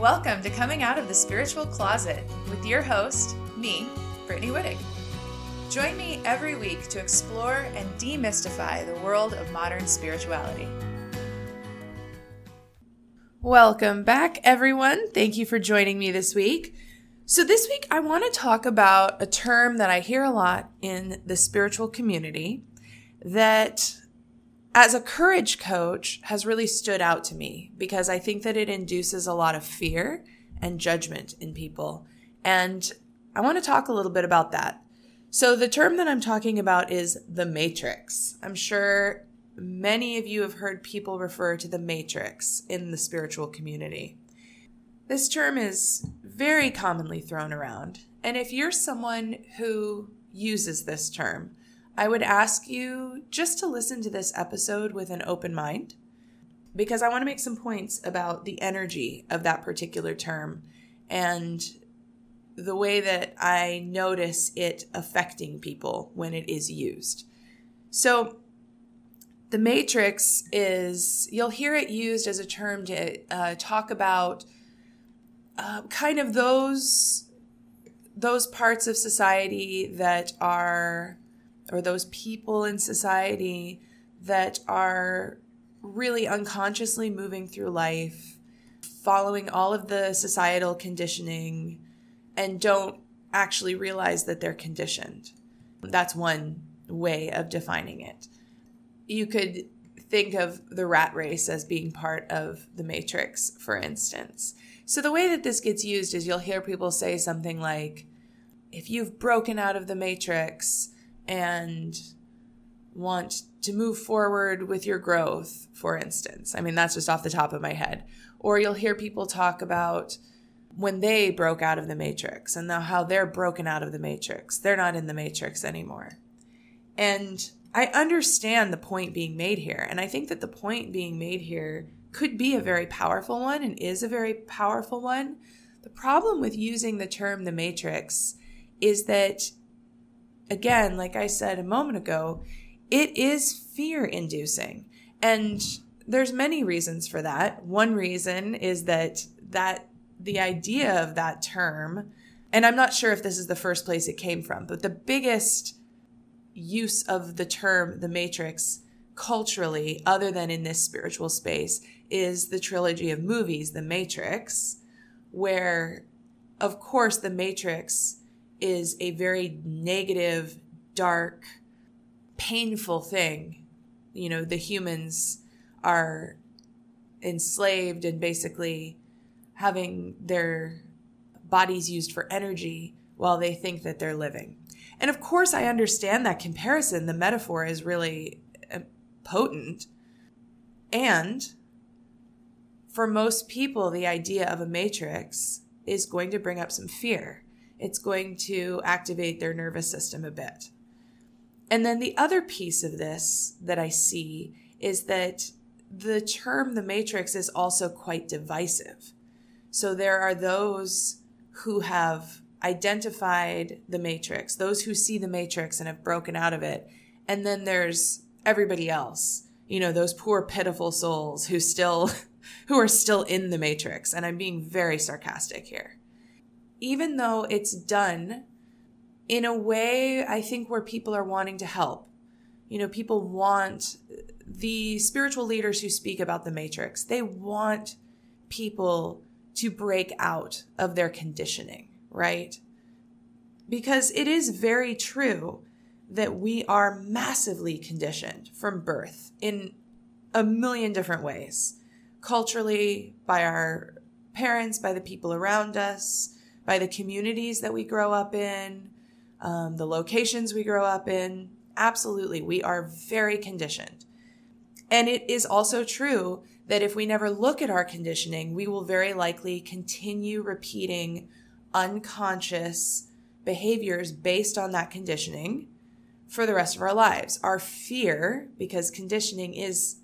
Welcome to Coming Out of the Spiritual Closet with your host, me, Brittany Wittig. Join me every week to explore and demystify the world of modern spirituality. Welcome back, everyone. Thank you for joining me this week. So, this week I want to talk about a term that I hear a lot in the spiritual community that as a courage coach has really stood out to me because I think that it induces a lot of fear and judgment in people. And I want to talk a little bit about that. So, the term that I'm talking about is the matrix. I'm sure many of you have heard people refer to the matrix in the spiritual community. This term is very commonly thrown around. And if you're someone who uses this term, I would ask you just to listen to this episode with an open mind because I want to make some points about the energy of that particular term and the way that I notice it affecting people when it is used. So, the matrix is, you'll hear it used as a term to uh, talk about uh, kind of those those parts of society that are or those people in society that are really unconsciously moving through life, following all of the societal conditioning, and don't actually realize that they're conditioned. That's one way of defining it. You could think of the rat race as being part of the matrix, for instance. So, the way that this gets used is you'll hear people say something like, if you've broken out of the matrix, and want to move forward with your growth, for instance. I mean, that's just off the top of my head. Or you'll hear people talk about when they broke out of the matrix and how they're broken out of the matrix. They're not in the matrix anymore. And I understand the point being made here. And I think that the point being made here could be a very powerful one and is a very powerful one. The problem with using the term the matrix is that again, like I said a moment ago, it is fear inducing. And there's many reasons for that. One reason is that that the idea of that term, and I'm not sure if this is the first place it came from, but the biggest use of the term the matrix culturally other than in this spiritual space is the trilogy of movies the matrix where of course the matrix is a very negative, dark, painful thing. You know, the humans are enslaved and basically having their bodies used for energy while they think that they're living. And of course, I understand that comparison. The metaphor is really uh, potent. And for most people, the idea of a matrix is going to bring up some fear it's going to activate their nervous system a bit. And then the other piece of this that I see is that the term the matrix is also quite divisive. So there are those who have identified the matrix, those who see the matrix and have broken out of it. And then there's everybody else, you know, those poor pitiful souls who still who are still in the matrix. And I'm being very sarcastic here even though it's done in a way, I think, where people are wanting to help. You know, people want the spiritual leaders who speak about the matrix, they want people to break out of their conditioning, right? Because it is very true that we are massively conditioned from birth in a million different ways culturally, by our parents, by the people around us, by the communities that we grow up in, um, the locations we grow up in. Absolutely, we are very conditioned. And it is also true that if we never look at our conditioning, we will very likely continue repeating unconscious behaviors based on that conditioning for the rest of our lives. Our fear, because conditioning is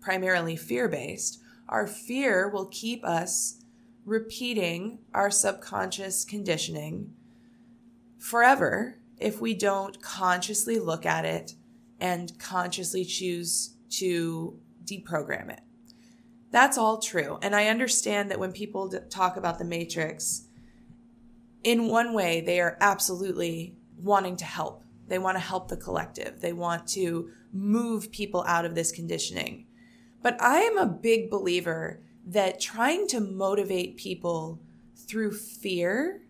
primarily fear based, our fear will keep us repeating our subconscious conditioning forever if we don't consciously look at it and consciously choose to deprogram it. That's all true. And I understand that when people talk about the matrix, in one way, they are absolutely wanting to help. They want to help the collective. They want to move people out of this conditioning. But I am a big believer that trying to motivate people through fear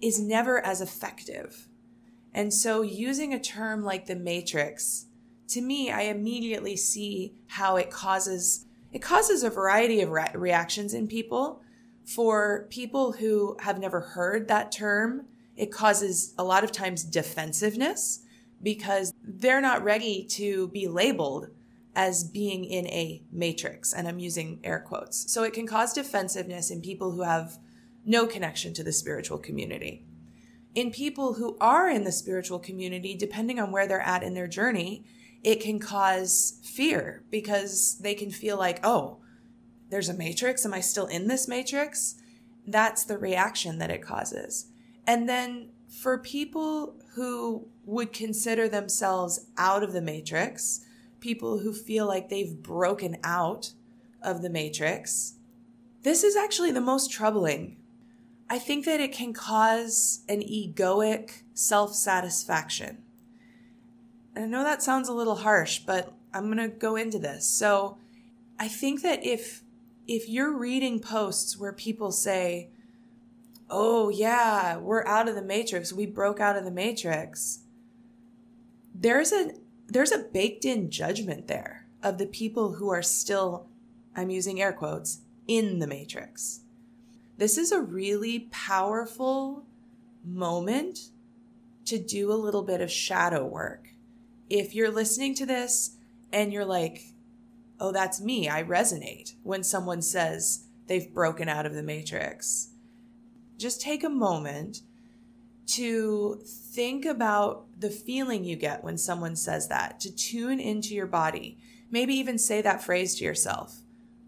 is never as effective. And so using a term like the matrix, to me, I immediately see how it causes it causes a variety of re- reactions in people. For people who have never heard that term, it causes a lot of times defensiveness because they're not ready to be labeled as being in a matrix. And I'm using air quotes. So it can cause defensiveness in people who have no connection to the spiritual community. In people who are in the spiritual community, depending on where they're at in their journey, it can cause fear because they can feel like, oh, there's a matrix. Am I still in this matrix? That's the reaction that it causes. And then for people who would consider themselves out of the matrix, people who feel like they've broken out of the matrix, this is actually the most troubling. I think that it can cause an egoic self satisfaction. And I know that sounds a little harsh, but I'm going to go into this. So, I think that if if you're reading posts where people say, "Oh yeah, we're out of the matrix. We broke out of the matrix." There's a there's a baked in judgment there of the people who are still I'm using air quotes in the matrix. This is a really powerful moment to do a little bit of shadow work if you're listening to this and you're like, oh, that's me, I resonate when someone says they've broken out of the matrix, just take a moment to think about the feeling you get when someone says that, to tune into your body. Maybe even say that phrase to yourself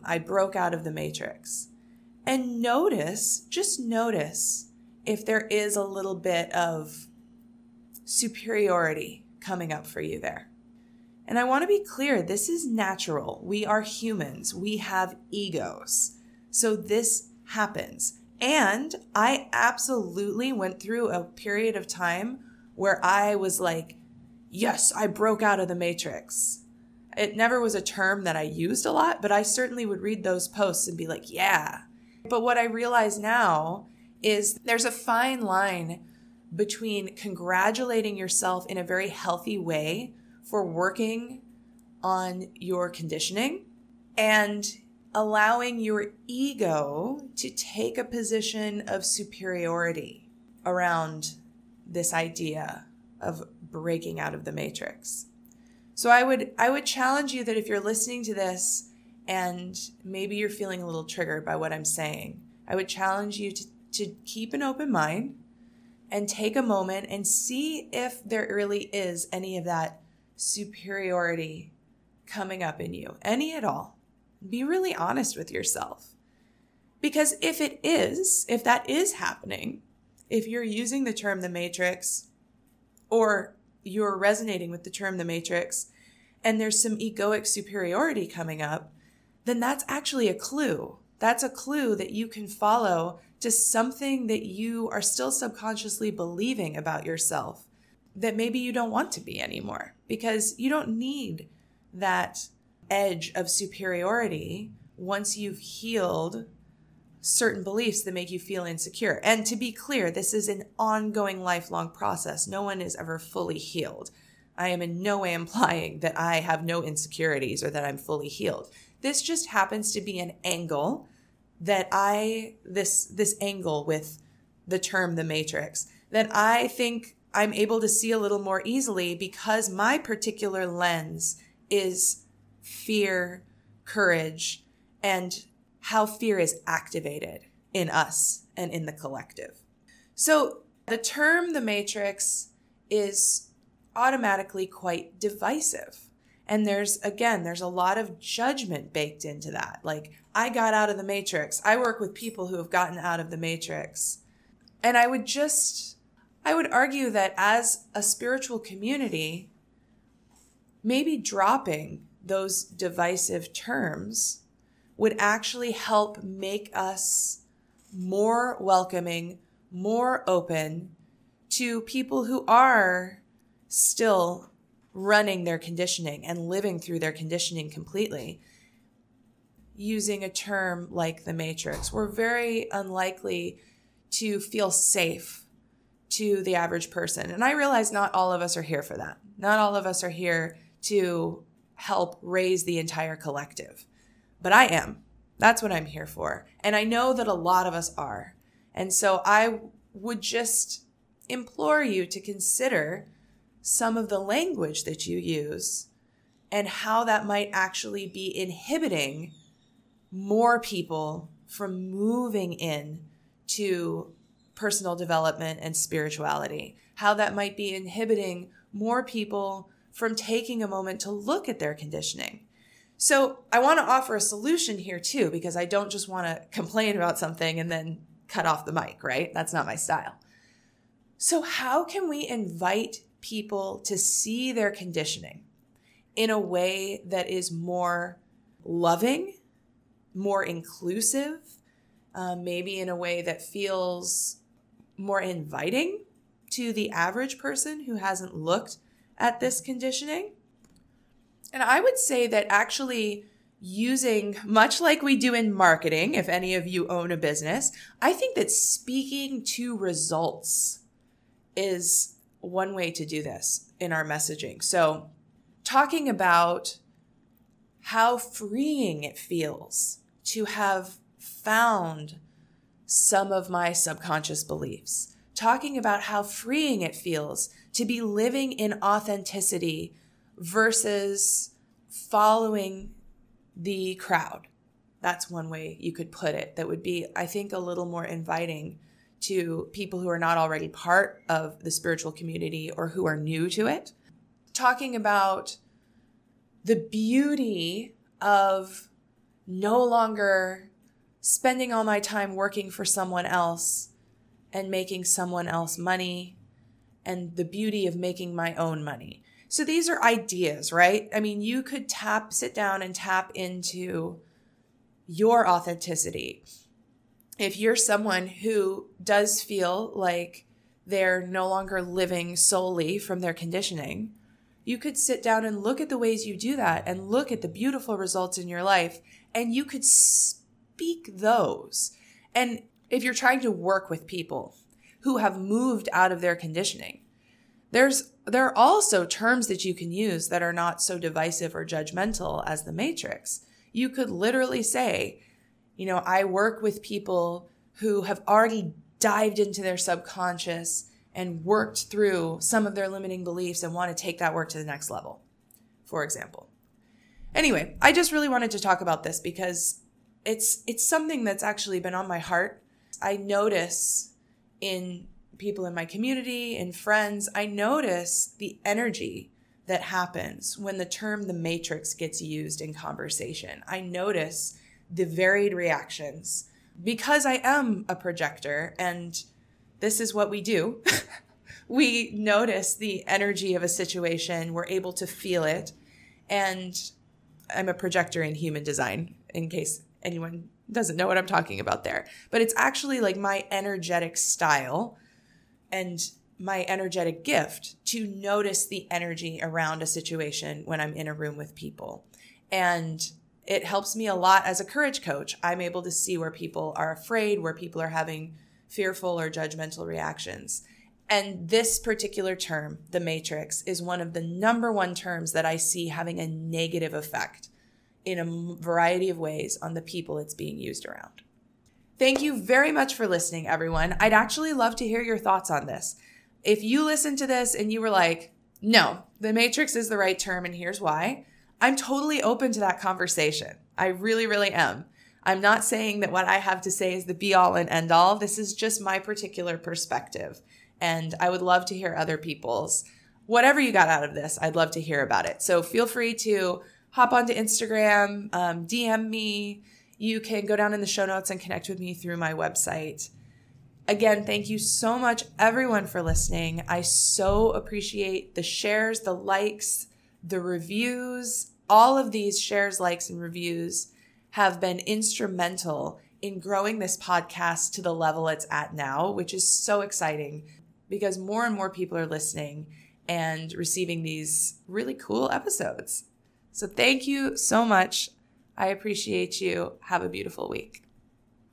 I broke out of the matrix. And notice, just notice if there is a little bit of superiority coming up for you there. And I want to be clear this is natural. We are humans, we have egos. So this happens. And I absolutely went through a period of time where I was like, yes, I broke out of the matrix. It never was a term that I used a lot, but I certainly would read those posts and be like, yeah. But what I realize now is there's a fine line between congratulating yourself in a very healthy way for working on your conditioning and allowing your ego to take a position of superiority around this idea of breaking out of the matrix. So I would I would challenge you that if you're listening to this and maybe you're feeling a little triggered by what I'm saying, I would challenge you to, to keep an open mind and take a moment and see if there really is any of that superiority coming up in you, any at all. Be really honest with yourself. Because if it is, if that is happening, if you're using the term the matrix or you're resonating with the term the matrix and there's some egoic superiority coming up, then that's actually a clue. That's a clue that you can follow to something that you are still subconsciously believing about yourself that maybe you don't want to be anymore because you don't need that edge of superiority once you've healed certain beliefs that make you feel insecure. And to be clear, this is an ongoing lifelong process. No one is ever fully healed. I am in no way implying that I have no insecurities or that I'm fully healed. This just happens to be an angle that I this this angle with the term the matrix that I think I'm able to see a little more easily because my particular lens is fear, courage, and how fear is activated in us and in the collective. So the term the matrix is automatically quite divisive. And there's, again, there's a lot of judgment baked into that. Like, I got out of the matrix. I work with people who have gotten out of the matrix. And I would just, I would argue that as a spiritual community, maybe dropping those divisive terms would actually help make us more welcoming, more open to people who are still running their conditioning and living through their conditioning completely using a term like the matrix. We're very unlikely to feel safe to the average person. And I realize not all of us are here for that. Not all of us are here to help raise the entire collective. But I am. That's what I'm here for. And I know that a lot of us are. And so I would just implore you to consider some of the language that you use and how that might actually be inhibiting more people from moving in to personal development and spirituality, how that might be inhibiting more people from taking a moment to look at their conditioning. So, I want to offer a solution here too, because I don't just want to complain about something and then cut off the mic, right? That's not my style. So, how can we invite people to see their conditioning in a way that is more loving more inclusive, uh, maybe in a way that feels more inviting to the average person who hasn't looked at this conditioning. And I would say that actually using, much like we do in marketing, if any of you own a business, I think that speaking to results is one way to do this in our messaging. So, talking about how freeing it feels to have found some of my subconscious beliefs, talking about how freeing it feels to be living in authenticity versus following the crowd. That's one way you could put it that would be, I think, a little more inviting to people who are not already part of the spiritual community or who are new to it. Talking about the beauty of no longer spending all my time working for someone else and making someone else money and the beauty of making my own money. So these are ideas, right? I mean, you could tap, sit down and tap into your authenticity. If you're someone who does feel like they're no longer living solely from their conditioning, you could sit down and look at the ways you do that and look at the beautiful results in your life and you could speak those. And if you're trying to work with people who have moved out of their conditioning, there's there are also terms that you can use that are not so divisive or judgmental as the matrix. You could literally say, you know, I work with people who have already dived into their subconscious and worked through some of their limiting beliefs and want to take that work to the next level, for example. Anyway, I just really wanted to talk about this because it's it's something that's actually been on my heart. I notice in people in my community and friends, I notice the energy that happens when the term the matrix gets used in conversation. I notice the varied reactions because I am a projector and this is what we do. we notice the energy of a situation, we're able to feel it, and I'm a projector in human design, in case anyone doesn't know what I'm talking about there. But it's actually like my energetic style and my energetic gift to notice the energy around a situation when I'm in a room with people. And it helps me a lot as a courage coach. I'm able to see where people are afraid, where people are having fearful or judgmental reactions. And this particular term, the matrix, is one of the number one terms that I see having a negative effect in a variety of ways on the people it's being used around. Thank you very much for listening, everyone. I'd actually love to hear your thoughts on this. If you listened to this and you were like, no, the matrix is the right term and here's why, I'm totally open to that conversation. I really, really am. I'm not saying that what I have to say is the be all and end all. This is just my particular perspective. And I would love to hear other people's. Whatever you got out of this, I'd love to hear about it. So feel free to hop onto Instagram, um, DM me. You can go down in the show notes and connect with me through my website. Again, thank you so much, everyone, for listening. I so appreciate the shares, the likes, the reviews. All of these shares, likes, and reviews have been instrumental in growing this podcast to the level it's at now, which is so exciting because more and more people are listening and receiving these really cool episodes. So thank you so much. I appreciate you. Have a beautiful week.